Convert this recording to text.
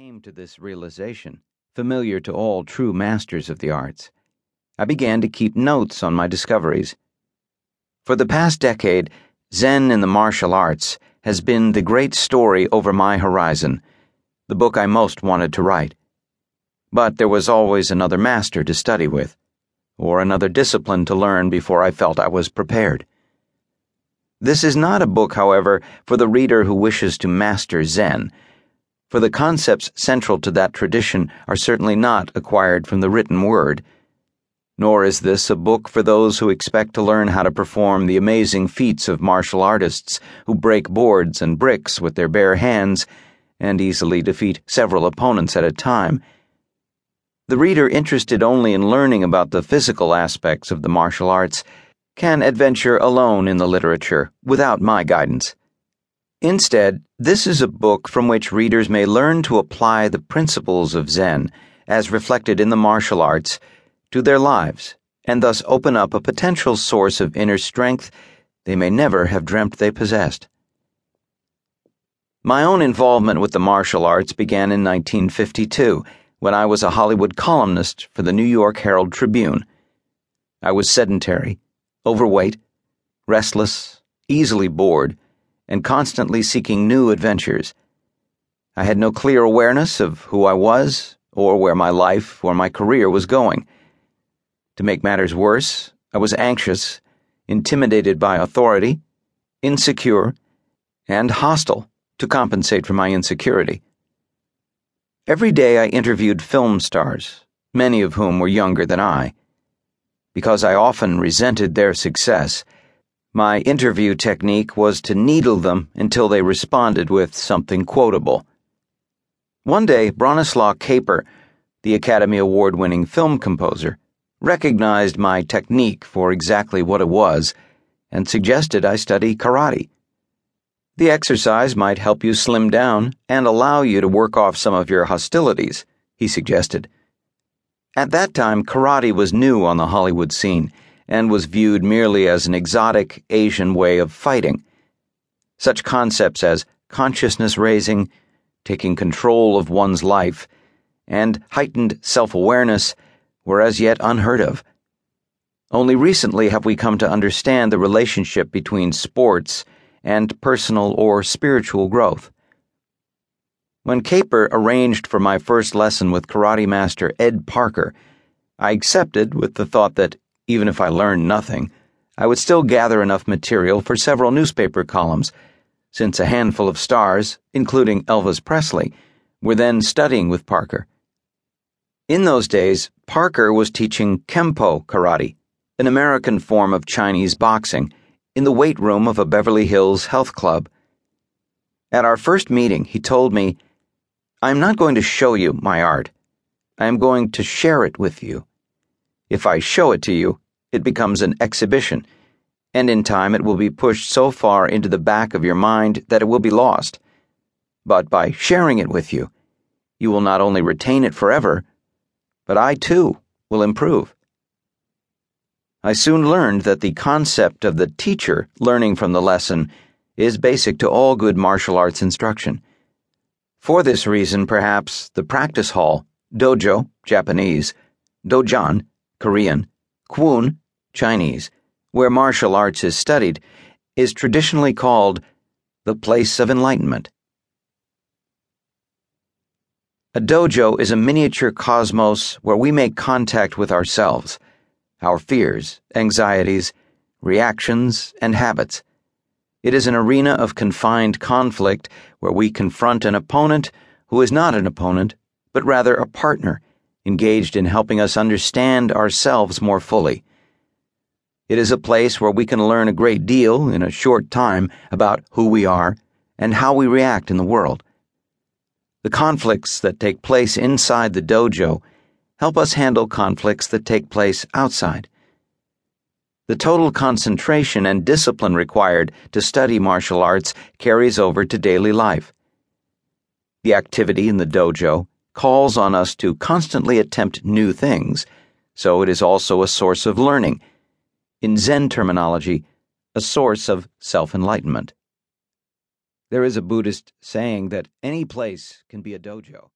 came to this realization, familiar to all true masters of the arts, I began to keep notes on my discoveries. For the past decade, Zen in the martial arts has been the great story over my horizon, the book I most wanted to write. But there was always another master to study with, or another discipline to learn before I felt I was prepared. This is not a book, however, for the reader who wishes to master Zen for the concepts central to that tradition are certainly not acquired from the written word. Nor is this a book for those who expect to learn how to perform the amazing feats of martial artists who break boards and bricks with their bare hands and easily defeat several opponents at a time. The reader interested only in learning about the physical aspects of the martial arts can adventure alone in the literature without my guidance. Instead, this is a book from which readers may learn to apply the principles of Zen, as reflected in the martial arts, to their lives, and thus open up a potential source of inner strength they may never have dreamt they possessed. My own involvement with the martial arts began in 1952 when I was a Hollywood columnist for the New York Herald Tribune. I was sedentary, overweight, restless, easily bored and constantly seeking new adventures. I had no clear awareness of who I was or where my life or my career was going. To make matters worse, I was anxious, intimidated by authority, insecure, and hostile to compensate for my insecurity. Every day I interviewed film stars, many of whom were younger than I. Because I often resented their success, my interview technique was to needle them until they responded with something quotable. One day, Bronislaw Kaper, the Academy Award winning film composer, recognized my technique for exactly what it was and suggested I study karate. The exercise might help you slim down and allow you to work off some of your hostilities, he suggested. At that time, karate was new on the Hollywood scene and was viewed merely as an exotic Asian way of fighting. Such concepts as consciousness raising, taking control of one's life, and heightened self awareness were as yet unheard of. Only recently have we come to understand the relationship between sports and personal or spiritual growth. When Kaper arranged for my first lesson with karate master Ed Parker, I accepted with the thought that even if I learned nothing, I would still gather enough material for several newspaper columns, since a handful of stars, including Elvis Presley, were then studying with Parker. In those days, Parker was teaching Kempo karate, an American form of Chinese boxing, in the weight room of a Beverly Hills health club. At our first meeting, he told me, I'm not going to show you my art. I am going to share it with you. If I show it to you, it becomes an exhibition, and in time it will be pushed so far into the back of your mind that it will be lost. But by sharing it with you, you will not only retain it forever, but I too will improve. I soon learned that the concept of the teacher learning from the lesson is basic to all good martial arts instruction. For this reason, perhaps, the practice hall, dojo, Japanese, dojang, Korean, Kwoon, Chinese, where martial arts is studied, is traditionally called the place of enlightenment. A dojo is a miniature cosmos where we make contact with ourselves, our fears, anxieties, reactions, and habits. It is an arena of confined conflict where we confront an opponent who is not an opponent, but rather a partner engaged in helping us understand ourselves more fully. It is a place where we can learn a great deal in a short time about who we are and how we react in the world. The conflicts that take place inside the dojo help us handle conflicts that take place outside. The total concentration and discipline required to study martial arts carries over to daily life. The activity in the dojo calls on us to constantly attempt new things, so it is also a source of learning. In Zen terminology, a source of self enlightenment. There is a Buddhist saying that any place can be a dojo.